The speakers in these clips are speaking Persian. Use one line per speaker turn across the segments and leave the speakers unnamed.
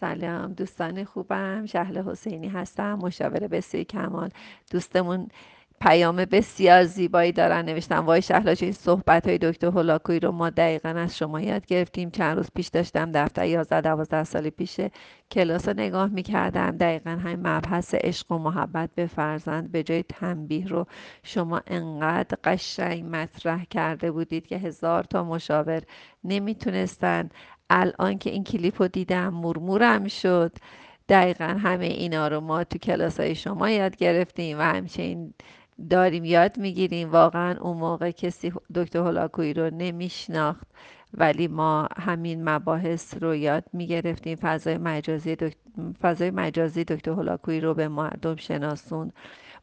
سلام. دوستان خوبم. شهل حسینی هستم. مشاور بسیار کمال. دوستمون پیام بسیار زیبایی دارن. نوشتم وای شهلا این صحبت های دکتر هولاکویی رو ما دقیقا از شما یاد گرفتیم. چند روز پیش داشتم دفتر 11 12 سال پیش کلاس رو نگاه می‌کردم. دقیقا همین مبحث عشق و محبت به فرزند به جای تنبیه رو شما انقدر قشنگ مطرح کرده بودید که هزار تا مشاور نمی‌تونستن الان که این کلیپ رو دیدم مرمورم شد. دقیقا همه اینا رو ما تو کلاس های شما یاد گرفتیم و همچنین داریم یاد می‌گیریم. واقعا اون موقع کسی دکتر هولاکویی رو نمیشناخت ولی ما همین مباحث رو یاد می‌گرفتیم. فضای مجازی دکتر, فضای مجازی دکتر هولاکویی رو به مردم شناسون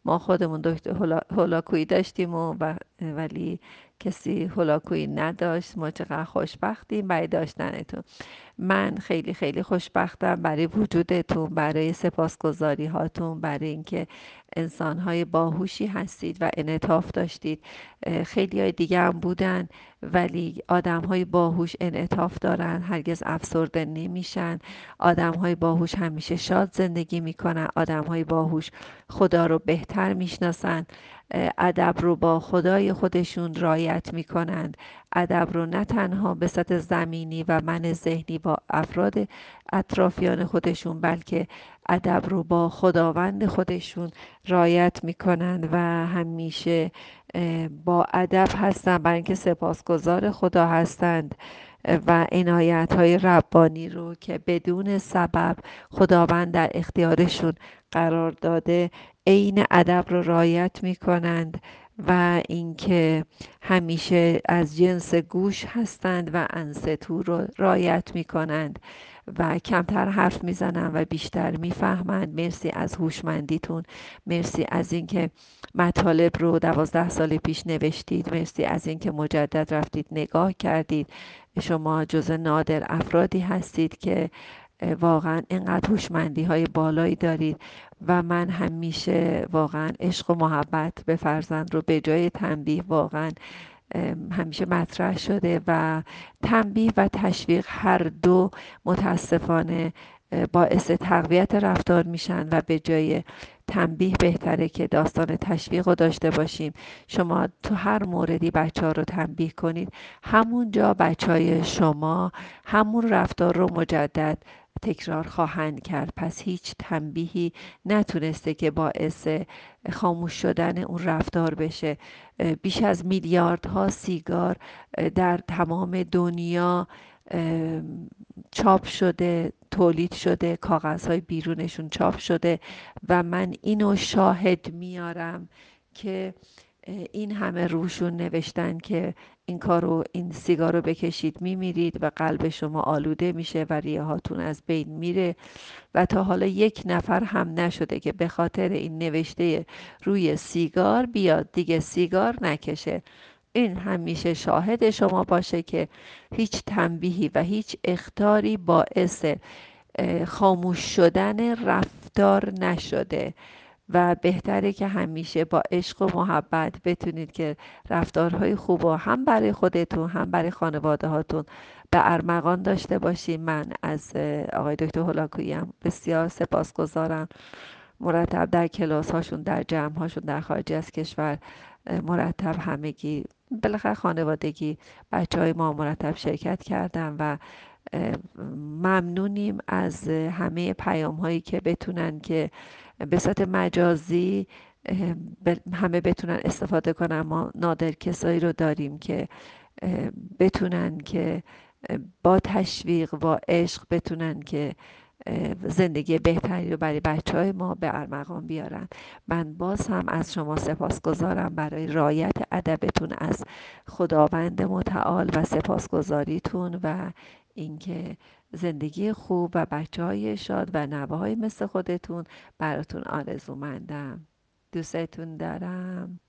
ما خودمون دکتر هولاکویی داشتیم و ولی کسی هولاکویی نداشت. ما چقدر خوشبختیم برای داشتنتون. من خیلی خیلی خوشبختم برای وجودتون برای سپاسگزاری هاتون برای اینکه انسان های باهوشی هستید و انعطاف داشتید. خیلی های دیگه هم بودن ولی آدم های باهوش انعطاف دارن. هرگز افسرده نمیشن. آدم های باهوش همیشه شاد زندگی می‌کنن. آدم های باهوش خدا رو بهتر می‌شناسن. ادب رو با خدای خودشون رایت می‌کنند. ادب رو نه تنها به سطح زمینی و من ذهنی با افراد اطرافیان خودشون بلکه ادب رو با خداوند خودشون رایت می‌کنند و همیشه با ادب هستند برای اینکه سپاسگزار خدا هستند. و عنایت های ربانی رو که بدون سبب خداوند در اختیارشون قرار داده عین ادب رو رعایت می کنند و اینکه همیشه از جنس گوش هستند و انستو رو رعایت می کنند و کمتر حرف می‌زنن و بیشتر می‌فهمند. مرسی از هوشمندیتون. مرسی از اینکه مطالب رو دوازده سال پیش نوشتید. مرسی از اینکه مجدد رفتید. نگاه کردید. شما جز نادر افرادی هستید که واقعا اینقدر هوشمندی های بالایی دارید. و من همیشه واقعا عشق و محبت به فرزند رو به جای تنبیه واقعا همیشه مطرح شده و تنبیه و تشویق هر دو متاسفانه باعث تقویت رفتار میشن و به جای تنبیه بهتره که داستان تشویق رو داشته باشیم. شما تو هر موردی بچه ها رو تنبیه کنید. همونجا بچه های شما همون رفتار رو مجدد تکرار خواهند کرد. پس هیچ تنبیهی نتونسته که باعث خاموش شدن اون رفتار بشه. بیش از میلیاردها سیگار در تمام دنیا چاپ شده تولید شده کاغذهای بیرونشون چاپ شده و من اینو شاهد میارم که این همه روشون نوشتن که این کارو این سیگار رو بکشید میمیرید و قلب شما آلوده میشه و ریه هاتون از بین میره و تا حالا یک نفر هم نشده که به خاطر این نوشته روی سیگار بیاد دیگه سیگار نکشه. این همیشه شاهد شما باشه که هیچ تنبیهی و هیچ اختاری باعث خاموش شدن رفتار نشده. و بهتره که همیشه با عشق و محبت بتونید که رفتارهای خوب و هم برای خودتون هم برای خانواده هاتون به ارمغان داشته باشیم من از آقای دکتر هولاکویی هم بسیار سپاسگزارم. مرتب در کلاس هاشون در جمع هاشون در خارج از کشور مرتب همگی بالاخره خانوادگی بچه های ما مرتب شرکت کردن و ممنونیم از همه پیام هایی که بتونن که به صورت مجازی همه بتونن استفاده کنن. ما نادر کسایی رو داریم که بتونن که با تشویق و عشق بتونن که زندگی بهتری رو برای بچه های ما به ارمغان بیارن. من باز هم از شما سپاسگزارم برای رایت ادبتون از خداوند متعال و سپاسگزاریتون و اینکه زندگی خوب و بچه های شاد و نوه های مثل خودتون براتون آرزومندم. دوستتون دارم.